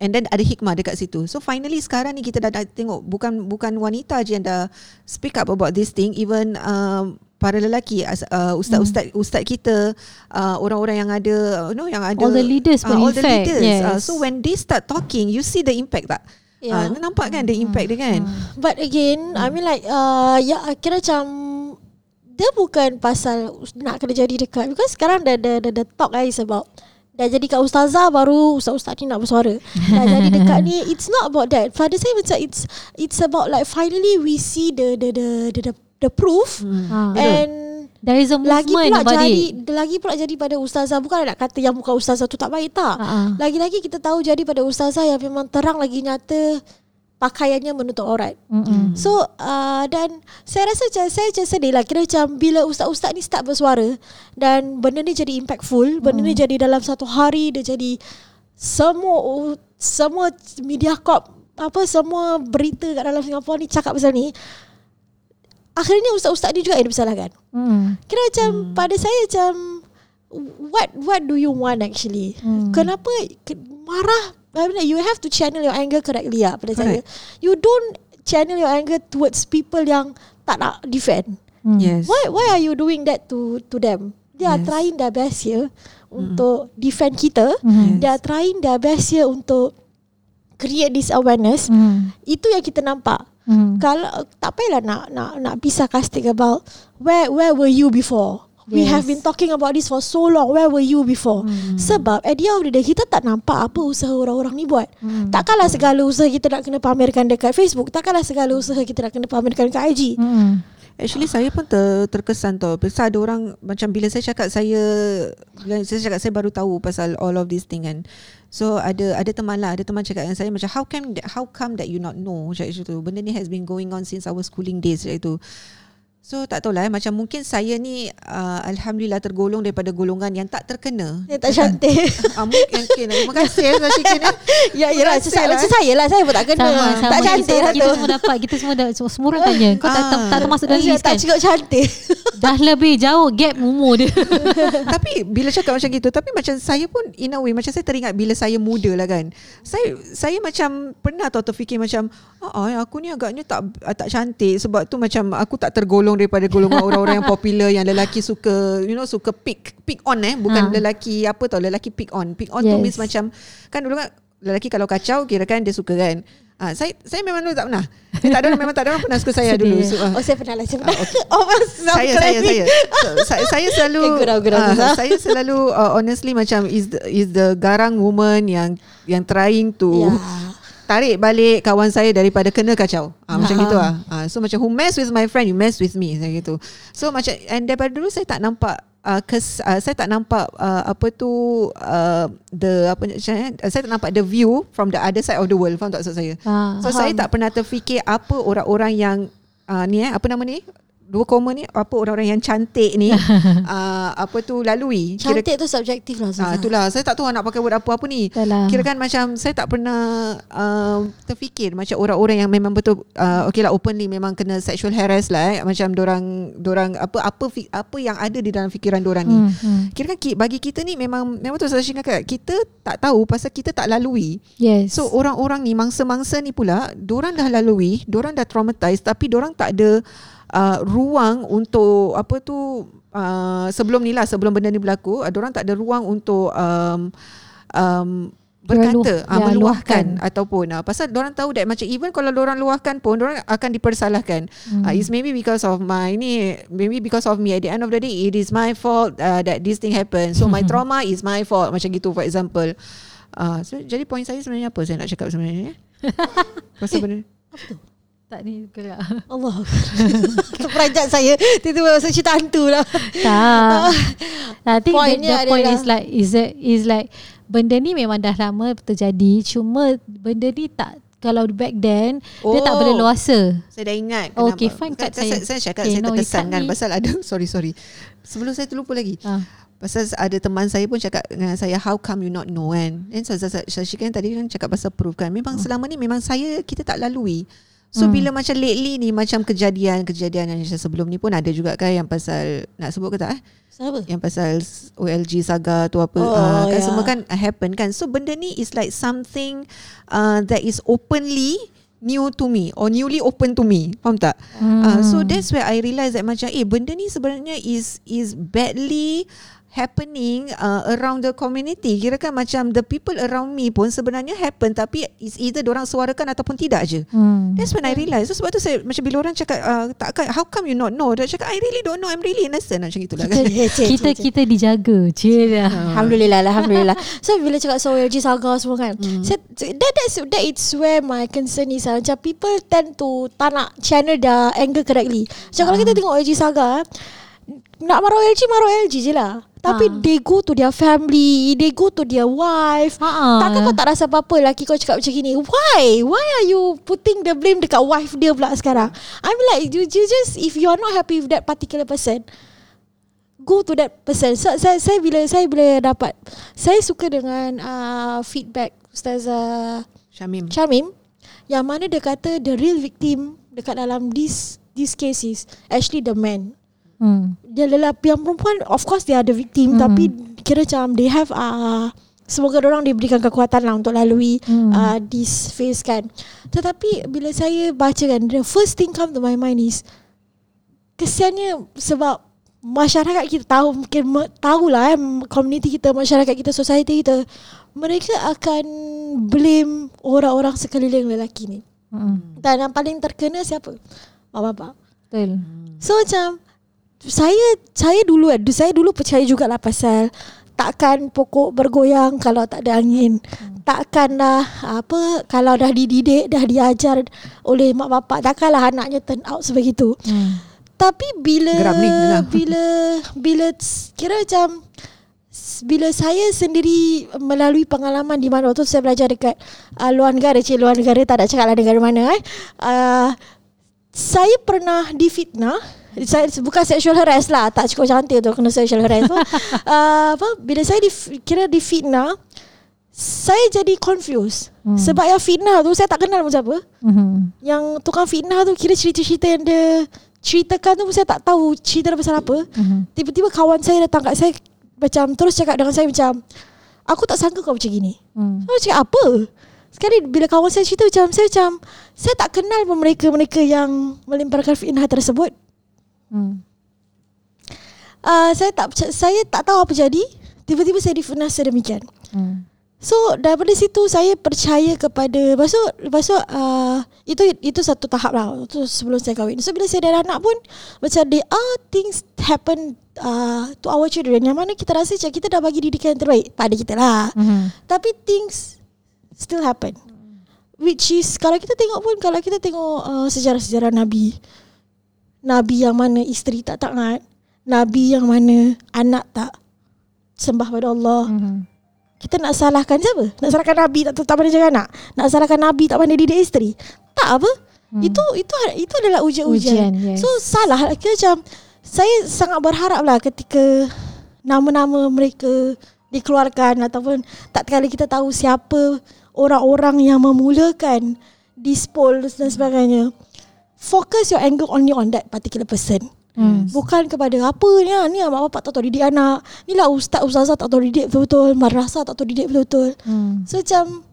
and then ada hikmah dekat situ. So finally sekarang ni kita dah, dah tengok bukan bukan wanita je yang dah speak up about this thing even um, para lelaki uh, ustaz-ustaz ustaz kita uh, orang-orang yang ada uh, you know yang ada All the leaders uh, all the fact, leaders. Uh, yes. so when they start talking you see the impact tak? Yeah. Uh, nampak kan the impact dia kan? But again, I mean like uh, ya kira macam dia bukan pasal nak kena jadi dekat because sekarang the the the, the talk eh, is about dah jadi kat ustazah baru ustaz-ustaz ni nak bersuara. Dah jadi dekat ni it's not about that. Pada saya macam it's it's about like finally we see the the the the the, the proof Ah. and There is a lagi movement pula about jadi it. lagi pula jadi pada ustazah bukan nak kata yang bukan ustazah tu tak baik tak. Ah, ah. Lagi-lagi kita tahu jadi pada ustazah yang memang terang lagi nyata pakaiannya menutup aurat. Mm-mm. So uh, dan saya rasa macam saya macam sedih lah kira macam bila ustaz-ustaz ni start bersuara dan benda ni jadi impactful, benda ni jadi dalam satu hari dia jadi semua semua media corp apa semua berita kat dalam Singapura ni cakap pasal ni. Akhirnya ustaz-ustaz ni juga yang disalahkan. Mm. Kira macam hmm. pada saya macam what what do you want actually? Hmm. Kenapa ke, marah? I mean, you have to channel your anger correctly lah pada saya. Correct. You don't channel your anger towards people yang tak nak defend. Mm. Yes. Why why are you doing that to to them? They are Yes. trying their best here untuk defend kita. Mm. They are trying their best here untuk create this awareness. Mm. Itu yang kita nampak. Mm. Kalau tak payahlah nak nak nak pisah casting about where where were you before? We Yes. have been talking about this for so long. Where were you before? Hmm. Sebab at the end of the day kita tak nampak apa usaha orang-orang ni buat. Hmm. Takkanlah segala usaha kita nak kena pamerkan dekat Facebook. Takkanlah segala usaha kita nak kena pamerkan kat IG. Mm. Actually saya pun ter, terkesan tau Pasal ada orang Macam bila saya cakap saya bila Saya cakap saya baru tahu Pasal all of this thing kan So ada ada teman lah Ada teman cakap dengan saya Macam how come that, how come that you not know Macam itu Benda ni has been going on Since our schooling days Macam itu So tak tahulah eh, Macam mungkin saya ni uh, Alhamdulillah tergolong Daripada golongan Yang tak terkena Dia tak cantik. uh, Mungkin okay, Terima kasih eh Zashikin eh ya, yalah. Kasih Macam, lah, macam eh. saya lah. Saya pun tak kena. Sama, sama. tak cantik kita, lah kita tu. semua dapat Kita semua dah Semua orang tanya Kau tak, tak, tak termasuk dalam Ya, list tak kan cukup cantik. Dah lebih jauh Gap umur dia tapi bila cakap macam gitu tapi macam saya pun in a way macam saya teringat bila saya muda lah kan saya saya macam pernah tau terfikir macam ah aku ni agaknya tak tak cantik sebab tu macam aku tak tergolong daripada golongan orang-orang yang popular yang lelaki suka you know suka pick pick on eh bukan Ha. lelaki apa tau lelaki pick on pick on tu Yes. means macam kan dulu kan lelaki kalau kacau kira kan dia suka kan Ah, saya saya memang dulu tak pernah. Saya tak ada memang tak ada orang pernah suka saya Sedih. dulu. So, ah, Oh, saya pernah lah. Saya pernah. Ah, okay. Oh, mas, saya saya saya so, saya, saya selalu Eh, gurau, gurau, Zuzah. saya selalu uh, honestly macam is the, is the garang woman yang yang trying to Ya. Tarik balik kawan saya daripada kena kacau. Ah, macam Faham. gitu ah. Ah, so macam who mess with my friend you mess with me macam gitu. So macam and daripada dulu saya tak nampak uh, kes, uh, saya tak nampak uh, apa tu uh, the apa saya, saya tak nampak the view from the other side of the world faham tak maksud saya Ah, so saya tak pernah terfikir apa orang-orang yang uh, ni eh apa nama ni dua koma ni apa orang-orang yang cantik ni uh, apa tu lalui Cantik tu subjektif lah Ah Zuzah. itulah saya tak tahu nak pakai word apa-apa ni. Kira kan macam saya tak pernah uh, terfikir macam orang-orang yang memang betul uh, okey lah openly memang kena sexual harass lah eh. macam dorang dorang apa apa apa yang ada di dalam fikiran dorang ni. Hmm, hmm. Kira kan bagi kita ni memang memang tu saya cakap kita tak tahu pasal kita tak lalui. Yes. So orang-orang ni mangsa-mangsa ni pula dorang dah lalui, dorang dah traumatized tapi dorang tak ada uh, ruang untuk apa tu uh, sebelum ni lah sebelum benda ni berlaku, uh, dorang tak ada ruang untuk um, um, berkata uh, ya, meluahkan luahkan. ataupun uh, pasal orang tahu that macam even kalau orang luahkan pun orang akan dipersalahkan. Hmm. uh, it's maybe because of my ni maybe because of me. At the end of the day it is my fault uh, that this thing happened. So my trauma is my fault. Macam gitu for example. Uh, so, jadi point saya sebenarnya apa saya nak cakap sebenarnya? Eh? pasal benda tak ni gerak. Allah Terperanjat saya Tiba-tiba masuk cerita hantu lah tak. I think the, Pointnya the point adalah- is like is that is like benda ni memang dah lama terjadi cuma benda ni tak kalau back then oh. dia tak Oh. boleh luasa. Saya dah ingat Okay, kenapa. fine, cut Saya, saya. saya cakap Okay, saya no, terkesan kan me. Pasal ada Sorry sorry Sebelum saya terlupa lagi Ha. Pasal ada teman saya pun cakap dengan saya How come you not know kan Dan saya, kan tadi kan cakap pasal proof kan Memang selama ni memang saya Kita tak lalui So Hmm. bila macam lately ni Macam kejadian-kejadian yang macam sebelum ni pun Ada juga kan yang pasal Nak sebut ke tak eh Siapa? yang pasal OLG saga tu apa Oh, uh, kan ya. semua kan happen kan so benda ni is like something uh, that is openly new to me or newly open to me faham tak Hmm. uh, so that's where I realise that macam eh benda ni sebenarnya is is badly happening uh, around the community kira kan macam the people around me pun sebenarnya happen tapi is either orang suarakan ataupun tidak je Hmm. That's when I realise So sebab tu saya Macam bila orang cakap uh, tak, How come you not know Dia cakap I really don't know I'm really innocent Macam itulah kan kita kita dijaga. Cie dah. Alhamdulillah Alhamdulillah So bila cakap soal OLG saga semua kan Hmm. saya, that, that's, that is where my concern is lah. Macam people tend to Tak nak channel their angle correctly Macam kalau Ah. kita tengok OLG saga Nak marah OLG Marah OLG je lah Tapi Ah. they go to their family They go to their wife Ha. Takkan kau tak rasa apa-apa Laki kau cakap macam gini Why? Why are you putting the blame Dekat wife dia pula sekarang I mean like you, you just If you are not happy With that particular person Go to that person so, saya, saya bila Saya bila dapat Saya suka dengan uh, Feedback Ustazah Syamim Syamim Yang mana dia kata The real victim Dekat dalam this This case is Actually the man Hmm. dia lelaki yang perempuan of course dia ada victim Hmm. mm. tapi kira macam they have uh, semoga orang diberikan kekuatan lah untuk lalui Hmm. mm. uh, this phase kan tetapi bila saya baca kan the first thing come to my mind is kesiannya sebab masyarakat kita tahu mungkin tahulah eh community kita masyarakat kita society kita mereka akan blame orang-orang sekeliling lelaki ni Hmm. dan yang paling terkena siapa mak bapak Betul. So macam saya saya dulu ada saya dulu percaya jugalah pasal takkan pokok bergoyang kalau tak ada angin. Hmm. Takkanlah apa kalau dah dididik dah diajar oleh mak bapak takkanlah anaknya turn out sebegitu. Hmm. Tapi bila dengar. bila bila kira macam bila saya sendiri melalui pengalaman di mana waktu tu saya belajar dekat uh, luar negara, cik luar negara tak nak cakap lah negara mana eh. Uh, saya pernah difitnah saya bukan sexual harass lah tak cukup cantik tu kena sexual harass uh, apa bila saya di, kira difitnah saya jadi confused Hmm. sebab yang fitnah tu saya tak kenal pun siapa Hmm. yang tukang fitnah tu kira cerita-cerita yang dia ceritakan tu pun saya tak tahu cerita dia pasal apa. Hmm. Tiba-tiba kawan saya datang kat saya macam terus cakap dengan saya macam aku tak sangka kau macam gini. Hmm. Saya cakap apa? Sekali bila kawan saya cerita macam saya macam saya tak kenal pun mereka-mereka yang melemparkan fitnah tersebut. Hmm. Uh, saya tak saya tak tahu apa jadi. Tiba-tiba saya difitnah sedemikian. Hmm. So daripada situ saya percaya kepada lepas tu lepas tu uh, itu itu satu tahap lah itu sebelum saya kahwin. So bila saya dah ada anak pun macam there are things happen uh, to our children yang mana kita rasa macam kita dah bagi didikan yang terbaik pada kita lah. Hmm. Tapi things still happen. Which is kalau kita tengok pun kalau kita tengok uh, sejarah-sejarah nabi Nabi yang mana isteri tak taat nabi yang mana anak tak sembah pada Allah. Mhm. Kita nak salahkan siapa? Nak salahkan nabi tak tak pandai jaga anak? Nak salahkan nabi tak pandai didik isteri? Tak apa. Hmm. Itu itu itu adalah Ujian, ujian-ujian. yes. So salah lah. Kira macam saya sangat berharap lah ketika nama-nama mereka dikeluarkan ataupun tak kali kita tahu siapa orang-orang yang memulakan this poll dan sebagainya. Focus your anger only on that particular person. Hmm. Bukan kepada apa ni lah. Ni lah mak bapak tak tahu didik anak. Ni lah ustaz ustazah tak tahu didik betul-betul. Madrasah tak tahu didik betul-betul. Hmm. So macam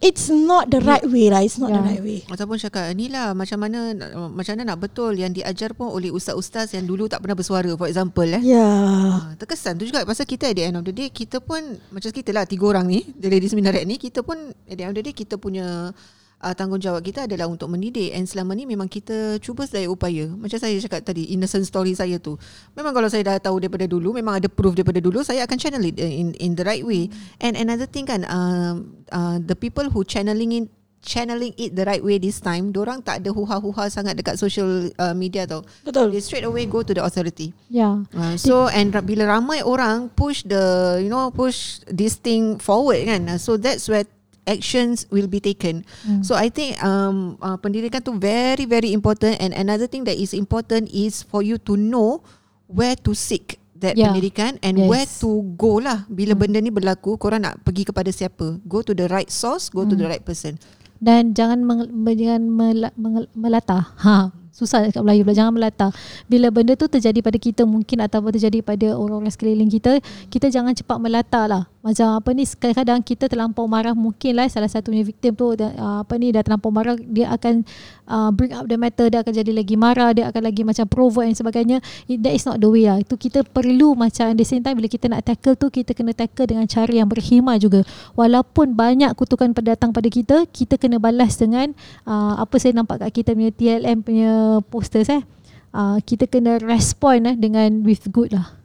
It's not the right way lah It's not the Yeah. right way Ataupun cakap ni lah macam mana macam mana nak betul yang diajar pun oleh ustaz-ustaz yang dulu tak pernah bersuara for example eh. Ya Ah, terkesan tu juga pasal kita at the end of the day kita pun macam kita lah tiga orang ni the ladies minaret ni kita pun at the end of the day kita punya uh, tanggungjawab kita adalah untuk mendidik. And selama ni memang kita cuba sedaya upaya. Macam saya cakap tadi innocent story saya tu. Memang kalau saya dah tahu daripada dulu memang ada proof daripada dulu saya akan channel it in in the right way. And another thing kan um, uh, the people who channeling in channeling it the right way this time orang tak ada huha-huha sangat dekat social uh, media tau. Betul. They straight away go to the authority. Yeah. Uh, so and bila ramai orang push the you know push this thing forward kan uh, so that's where actions will be taken Hmm. so i think um uh, pendidikan tu very very important and another thing that is important is for you to know where to seek that Yeah. pendidikan and Yes. where to go lah bila benda ni berlaku korang nak pergi kepada siapa go to the right source go to the right person Dan jangan meng, jangan mela, mengel, melata. Ha, susah kat Melayu pula jangan melata. Bila benda tu terjadi pada kita mungkin ataupun terjadi pada orang-orang sekeliling kita, kita jangan cepat melata lah. Macam apa ni kadang-kadang kita terlampau marah mungkin lah salah satunya victim tu uh, apa ni dah terlampau marah dia akan uh, bring up the matter dia akan jadi lagi marah dia akan lagi macam provoke dan sebagainya that is not the way lah itu kita perlu macam at the same time bila kita nak tackle tu kita kena tackle dengan cara yang berhikmah juga walaupun banyak kutukan datang pada kita kita kena balas dengan uh, apa saya nampak kat kita punya TLM punya posters eh. Uh, kita kena respond eh dengan with good lah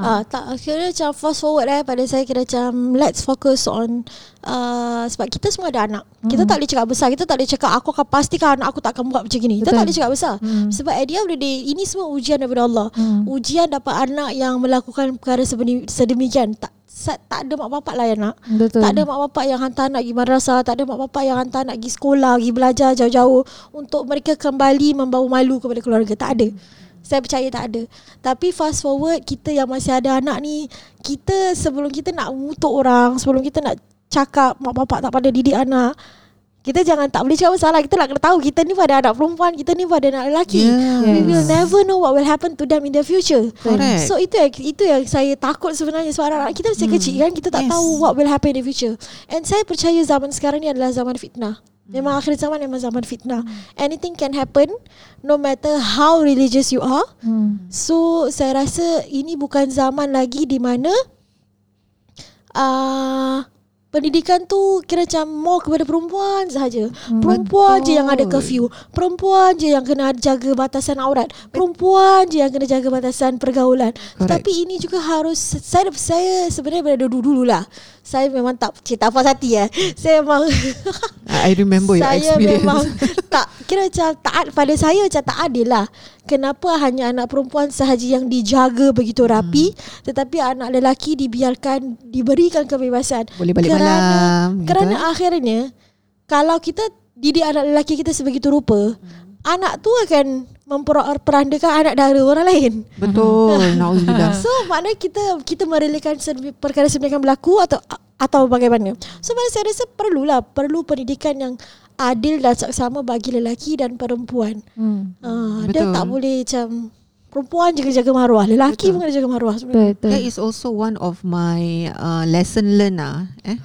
Ah, tak kira macam fast forward eh pada saya kira macam let's focus on uh, sebab kita semua ada anak. Kita tak boleh cakap besar. Kita tak boleh cakap aku akan pastikan anak aku tak akan buat macam gini. Kita tak boleh cakap besar. Hmm. Sebab at the end of the day ini semua ujian daripada Allah. Hmm. Ujian dapat anak yang melakukan perkara sedemikian. Tak tak ada mak bapak lah nak. betul Tak ada mak bapak yang hantar anak pergi madrasah, tak ada mak bapak yang hantar anak pergi sekolah, pergi belajar jauh-jauh untuk mereka kembali membawa malu kepada keluarga. Tak ada. Saya percaya tak ada. Tapi fast forward kita yang masih ada anak ni, kita sebelum kita nak mengutuk orang, sebelum kita nak cakap mak bapak tak pandai didik anak, kita jangan tak boleh cakap masalah. Kita nak kena tahu kita ni pada anak perempuan, kita ni pada anak lelaki. Yeah. We will Yes. never know what will happen to them in the future. Correct. So itu yang itu yang saya takut sebenarnya sebab anak kita masih kecil kan kita tak Yes. tahu what will happen in the future. And saya percaya zaman sekarang ni adalah zaman fitnah. Memang akhir zaman memang zaman fitnah. Anything can happen no matter how religious you are. hmm. So saya rasa ini bukan zaman lagi di mana uh, pendidikan tu kira macam more kepada perempuan sahaja. Hmm, Perempuan je yang ada betul. curfew. Perempuan je yang kena jaga batasan aurat. Perempuan je yang kena jaga batasan pergaulan. Correct. Tapi ini juga harus saya saya sebenarnya pada dulu-dulu lah. Saya memang tak cerita apa hati ya. Saya memang I remember your saya experience memang tak kira macam tak pada saya macam tak adil lah. Kenapa hanya anak perempuan sahaja yang dijaga begitu rapi hmm. tetapi anak lelaki dibiarkan diberikan kebebasan. Boleh balik kerana, malam, gitu Kerana eh? akhirnya kalau kita didik anak lelaki kita sebegitu rupa, Hmm. anak tu akan memperandakan anak dara orang lain. Betul Nauzubillah So maknanya kita kita merelakan perkara sedemikian berlaku atau atau bagaimana. So saya rasa perlulah perlu pendidikan yang adil dan saksama bagi lelaki dan perempuan. Hmm. Uh, Betul. dan tak boleh macam perempuan je kena jaga maruah, lelaki Betul. pun kena jaga maruah sebenarnya. betul That is also one of my uh, lesson learn lah eh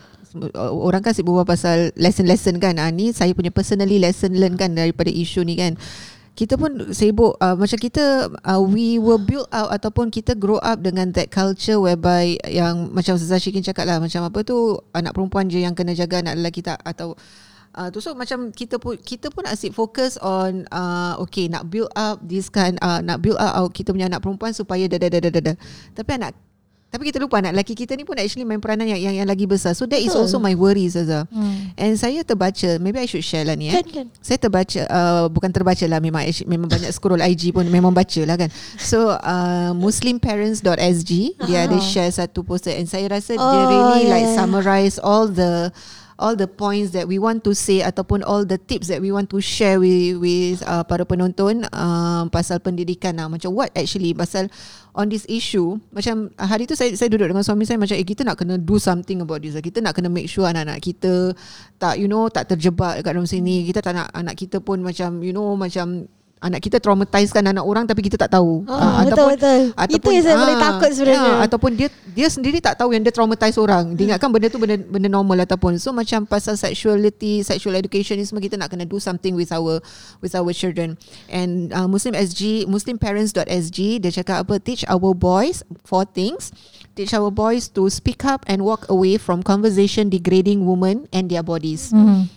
orang kan asyik berbual pasal lesson-lesson kan ah, ni saya punya personally lesson learn kan daripada isu ni kan kita pun sibuk uh, macam kita uh, we were built out ataupun kita grow up dengan that culture whereby yang macam Ustazah Syikin cakap lah macam apa tu anak perempuan je yang kena jaga anak lelaki tak atau Uh, tu so macam kita pun kita pun asyik fokus on uh, okay nak build up this kind uh, nak build up our, kita punya anak perempuan supaya dah dah dah dah dah. Tapi anak Tapi kita lupa anak lelaki kita ni pun actually main peranan yang yang, yang lagi besar. So that is Betul. also my worry Zaza. Hmm. And saya terbaca, maybe I should share lah ni eh. Kan kan. Saya terbaca uh, bukan terbaca lah memang memang banyak scroll IG pun memang baca lah kan. So uh, muslimparents.sg dia ada share satu poster and saya rasa dia Oh, really yeah, like summarize all the all the points that we want to say ataupun all the tips that we want to share with with uh, para penonton uh, pasal pendidikan. Lah macam what actually pasal on this issue macam hari tu saya saya duduk dengan suami saya macam eh, kita nak kena do something about this. Kita nak kena make sure anak-anak kita tak you know tak terjebak kat dalam sini. Kita tak nak anak kita pun macam you know macam anak kita traumatizekan anak orang tapi kita tak tahu Ah, Ah, betul betul. Itu yang saya boleh ah, takut sebenarnya. ya, ataupun dia dia sendiri tak tahu yang dia traumatize orang. Dia ingatkan benda tu benda benda normal ataupun. So macam pasal sexuality, sexual education ni semua kita nak kena do something with our with our children. And uh, Muslim SG, muslimparents.sg dia cakap apa teach our boys four things. Teach our boys to speak up and walk away from conversation degrading women and their bodies. Hmm.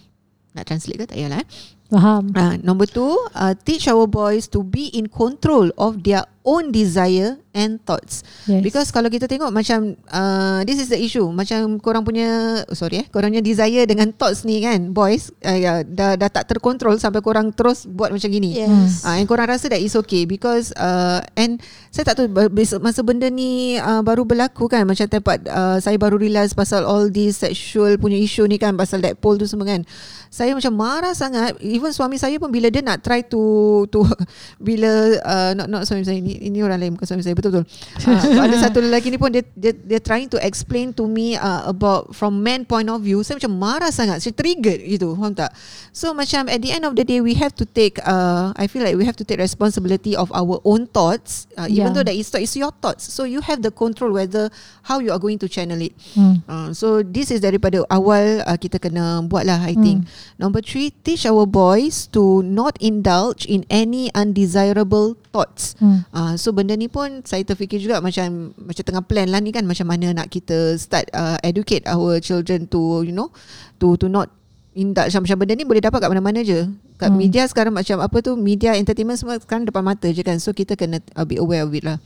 Nak translate ke tak payahlah eh. Faham. Uh, number two, uh, teach our boys to be in control of their own desire and thoughts. Yes. Because kalau kita tengok macam uh, this is the issue. Macam korang punya oh, sorry eh, korang punya desire dengan thoughts ni kan, boys uh, ya, dah dah tak terkontrol sampai korang terus buat macam gini. Yes. Ah, and korang rasa that is okay because uh, and saya tak tahu masa benda ni uh, baru berlaku kan macam tempat uh, saya baru realize pasal all this sexual punya isu ni kan pasal that poll tu semua kan. Saya macam marah sangat even suami saya pun bila dia nak try to to bila uh, not not suami saya ni ini orang lain bukan suami saya betul betul. Uh, ada satu lelaki ni pun dia dia dia trying to explain to me uh, about from man point of view saya macam marah sangat saya triggered gitu faham tak so macam at the end of the day we have to take uh, I feel like we have to take responsibility of our own thoughts uh, even Yeah. though that is it's your thoughts so you have the control whether how you are going to channel it Hmm. Uh, so this is daripada awal uh, kita kena buat lah I think. Number three, teach our boys to not indulge in any undesirable thoughts. Hmm. Uh, so benda ni pun saya terfikir juga macam macam tengah plan lah ni kan macam mana nak kita start uh, educate our children to you know to to not indulge macam, macam benda ni boleh dapat kat mana-mana je. Kat Hmm. media sekarang macam apa tu media entertainment semua sekarang depan mata je kan. So kita kena uh, be aware of it lah.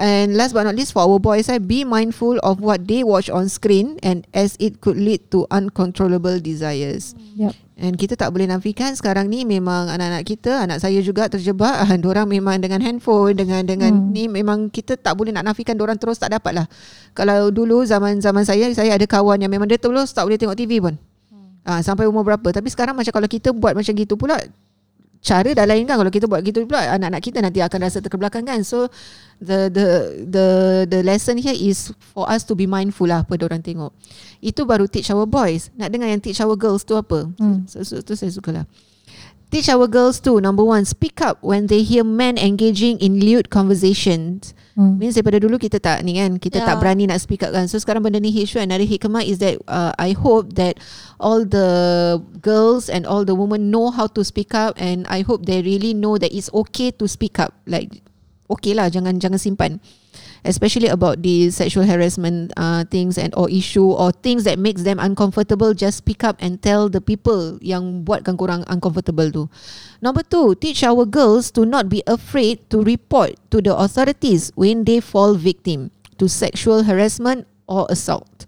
And last but not least for our boys, I be mindful of what they watch on screen and as it could lead to uncontrollable desires. Yep. And kita tak boleh nafikan sekarang ni memang anak-anak kita, anak saya juga terjebak. Orang memang dengan handphone, dengan dengan Hmm. ni memang kita tak boleh nak nafikan orang terus tak dapat lah. Kalau dulu zaman-zaman saya, saya ada kawan yang memang dia terus tak boleh tengok TV pun. Ah, sampai umur berapa. Tapi sekarang macam kalau kita buat macam gitu pula, cara dah lain kan. Kalau kita buat gitu pula anak-anak kita nanti akan rasa terkebelakang kan. So the the the the lesson here is for us to be mindful lah apa orang tengok. Itu baru teach our boys. Nak dengar yang teach our girls tu apa? Hmm. so, so, tu saya suka lah Teach our girls too. Number one, speak up when they hear men engaging in lewd conversations. Hmm. Means daripada dulu kita tak ni kan Kita Ya. tak berani nak speak up kan So sekarang benda ni issue Another hikmah is that uh, I hope that All the girls And all the women Know how to speak up And I hope they really know That it's okay to speak up Like Okay lah Jangan jangan simpan Especially about the sexual harassment uh, things and or issue or things that makes them uncomfortable, just speak up and tell the people yang buatkan korang uncomfortable tu. Number two, teach our girls to not be afraid to report to the authorities when they fall victim to sexual harassment or assault.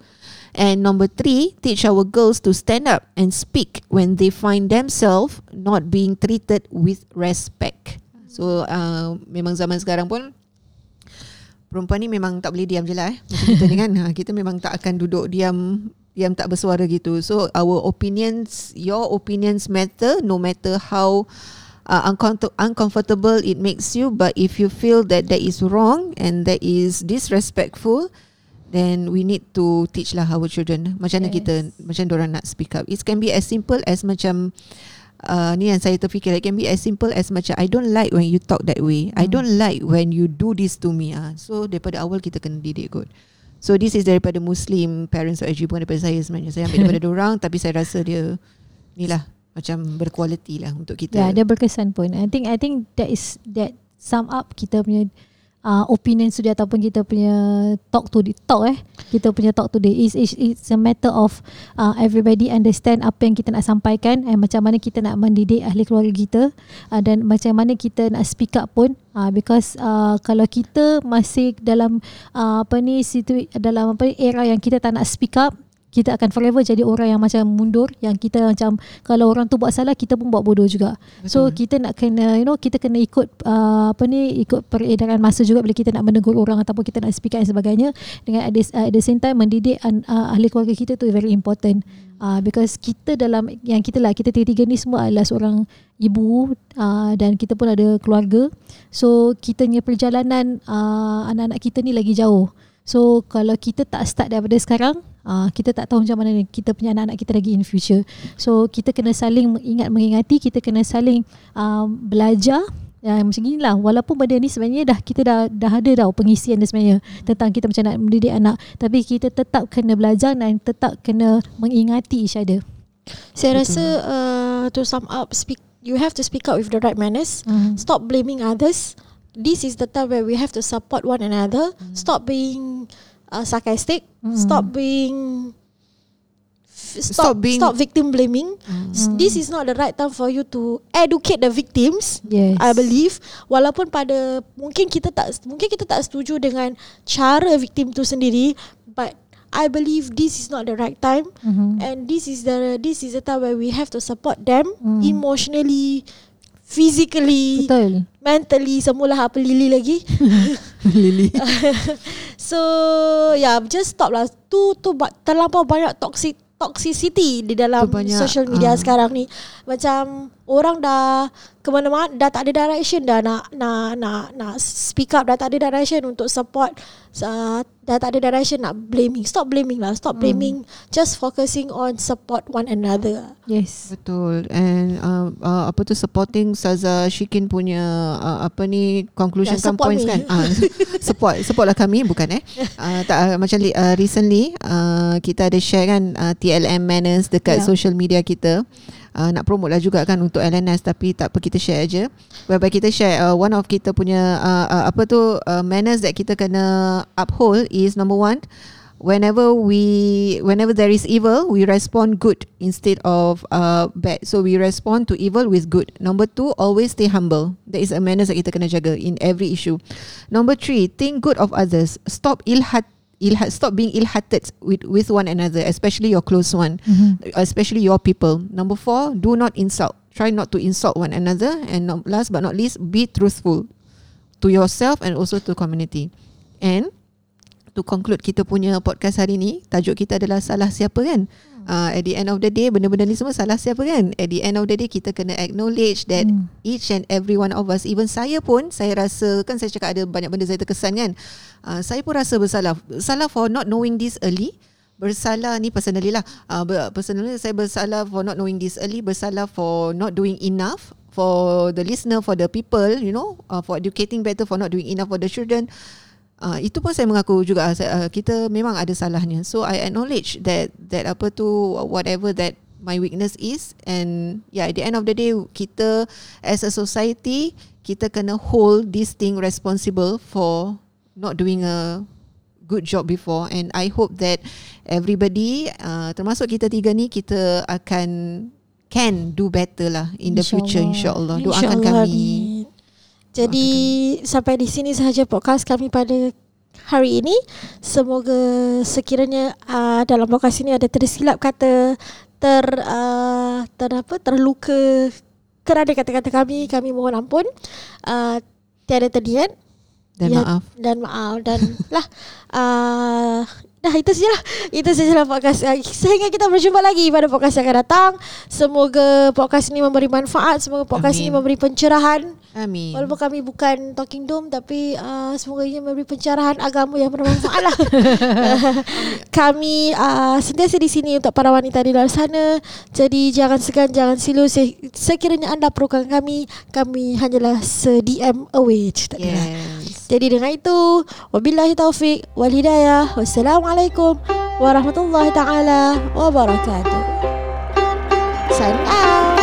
And number three, teach our girls to stand up and speak when they find themselves not being treated with respect. So uh, memang zaman sekarang pun perempuan ni memang tak boleh diam je lah eh. Macam kita ni kan. Ha, kita memang tak akan duduk diam diam tak bersuara gitu. So our opinions, your opinions matter no matter how uh, uncom- uncomfortable it makes you. But if you feel that that is wrong and that is disrespectful, then we need to teach lah our children. Macam mana Yes. kita, macam orang nak speak up. It can be as simple as macam Uh, ni yang saya terfikir It can be as simple as macam I don't like when you talk that way I Hmm. don't like when you do this to me ah. So daripada awal kita kena didik kot So this is daripada Muslim parents or bukan daripada saya sebenarnya Saya ambil daripada orang Tapi saya rasa dia Ni lah Macam berkualiti lah untuk kita Ya, dia berkesan pun. I think I think that is that sum up kita punya uh, opinion today ataupun kita punya talk to talk eh. Kita punya talk today is is it's a matter of uh, everybody understand apa yang kita nak sampaikan and macam mana kita nak mendidik ahli keluarga kita. Uh, dan macam mana kita nak speak up pun. Uh, because uh, kalau kita masih dalam uh, apa ni situ dalam apa ni era yang kita tak nak speak up kita akan forever jadi orang yang macam mundur yang kita macam kalau orang tu buat salah kita pun buat bodoh juga. Betul. so kita nak kena you know kita kena ikut uh, apa ni ikut peredaran masa juga bila kita nak menegur orang ataupun kita nak speak dan sebagainya. Dengan at the, at the same time mendidik uh, ahli keluarga kita tu very important. Uh, because kita dalam yang kita lah kita tiga-tiga ni semua adalah seorang ibu uh, dan kita pun ada keluarga. So kita punya perjalanan uh, anak-anak kita ni lagi jauh. So kalau kita tak start daripada sekarang uh, Kita tak tahu macam mana kita punya anak-anak kita lagi in future So kita kena saling ingat mengingati Kita kena saling uh, belajar Ya, macam inilah walaupun benda ni sebenarnya dah kita dah dah ada dah pengisian dia sebenarnya tentang kita macam nak mendidik anak tapi kita tetap kena belajar dan tetap kena mengingati each other. Saya Betul. rasa uh, to sum up speak you have to speak out with the right manners. Uh-huh. Stop blaming others this is the time where we have to support one another. Mm. Stop being uh, sarcastic. Mm. Stop being stop, stop being stop victim blaming. Mm. This is not the right time for you to educate the victims. Yes. I believe walaupun pada mungkin kita tak mungkin kita tak setuju dengan cara victim tu sendiri but I believe this is not the right time mm-hmm. and this is the this is the time where we have to support them mm. emotionally physically Betul. mentally semula apa lili lagi lili so yeah just stop lah. Tu tu terlampau banyak toxic toxicity di dalam banyak, social media uh. sekarang ni. Macam orang dah ke mana-mana dah tak ada direction dah nak nak nak nak speak up dah tak ada direction untuk support uh, dah tak ada direction nak blaming. Stop blaming lah stop hmm. blaming just focusing on support one another. Yes. Betul. And uh, uh, apa tu supporting Saza Shikin punya uh, apa ni conclusion yeah, points kan? Uh, support support lah kami bukan eh? Uh, tak uh, macam uh, recently uh, kita ada share kan uh, TLM manners dekat yeah. social media kita uh, nak promote lah juga kan untuk LNS tapi tak apa kita share aja. Whereby kita share uh, one of kita punya uh, uh, apa tu uh, manners that kita kena uphold is number one whenever we whenever there is evil we respond good instead of uh, bad. So we respond to evil with good. Number two always stay humble. That is a manners that kita kena jaga in every issue. Number three think good of others. Stop ill heart ilhat stop being ill-hearted with with one another especially your close one mm-hmm. especially your people. Number four do not insult. Try not to insult one another and last but not least be truthful to yourself and also to community. And to conclude kita punya podcast hari ni. Tajuk kita adalah salah siapa kan? Uh, at the end of the day benda-benda ni semua salah siapa kan? At the end of the day kita kena acknowledge that hmm. each and every one of us even saya pun saya rasa kan saya cakap ada banyak benda saya terkesan kan? Uh, saya pun rasa bersalah. Salah for not knowing this early. Bersalah ni personally lah. Uh, personally saya bersalah for not knowing this early. Bersalah for not doing enough for the listener for the people you know? Uh, for educating better for not doing enough for the children. Uh, itu pun saya mengaku juga uh, kita memang ada salahnya. So I acknowledge that that apa tu whatever that my weakness is and yeah at the end of the day kita as a society kita kena hold this thing responsible for not doing a good job before. And I hope that everybody uh, termasuk kita tiga ni kita akan can do better lah in the insya future insyaallah. doakan insya kami jadi sampai di sini sahaja podcast kami pada hari ini. Semoga sekiranya uh, dalam podcast ini ada tersilap kata ter uh, ter apa terluka kerana kata-kata kami kami mohon ampun. Uh, tiada terdian. Dan ya, maaf. dan maaf. Dan lah uh, Dah itu sajalah. Itu sajalah podcast Sehingga kita berjumpa lagi Pada podcast yang akan datang. Semoga podcast ini memberi manfaat. Semoga podcast Amin. ini memberi pencerahan Amin. Walaupun kami bukan Talking Dome Tapi uh, Semoga ini memberi pencerahan Agama yang bermanfaat lah Kami uh, Sentiasa di sini Untuk para wanita di luar sana. Jadi jangan segan Jangan silu. Sekiranya anda perlukan kami Kami hanyalah Se-DM away. Yes. Jadi dengan itu Wabillahi taufiq Wal hidayah. Wassalamualaikum Assalamualaikum warahmatullahi taala wabarakatuh. Sign out.